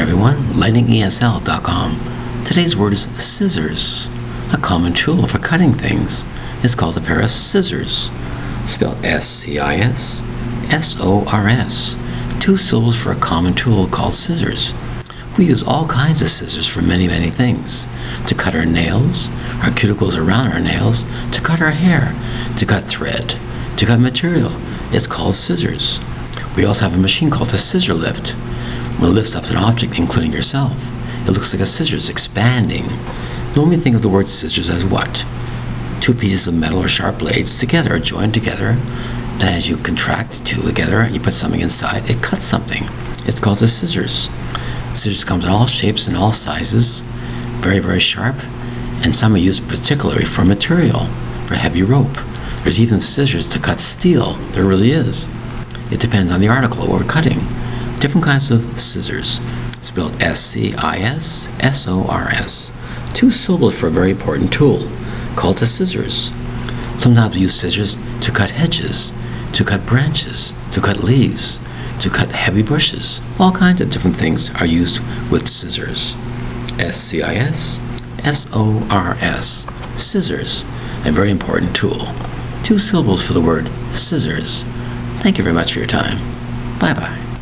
everyone. LightningESL.com. Today's word is scissors. A common tool for cutting things is called a pair of scissors. Spelled S C I S S O R S. Two syllables for a common tool called scissors. We use all kinds of scissors for many, many things. To cut our nails, our cuticles around our nails, to cut our hair, to cut thread, to cut material. It's called scissors. We also have a machine called a scissor lift. When it lifts up an object, including yourself, it looks like a scissors expanding. Normally think of the word scissors as what? Two pieces of metal or sharp blades together, joined together, and as you contract two together and you put something inside, it cuts something. It's called a scissors. Scissors comes in all shapes and all sizes, very, very sharp, and some are used particularly for material, for heavy rope. There's even scissors to cut steel. There really is. It depends on the article we're cutting. Different kinds of scissors, spelled S C I S S O R S. Two syllables for a very important tool, called a scissors. Sometimes we use scissors to cut hedges, to cut branches, to cut leaves, to cut heavy bushes. All kinds of different things are used with scissors. S C I S S O R S. Scissors, a very important tool. Two syllables for the word scissors. Thank you very much for your time. Bye bye.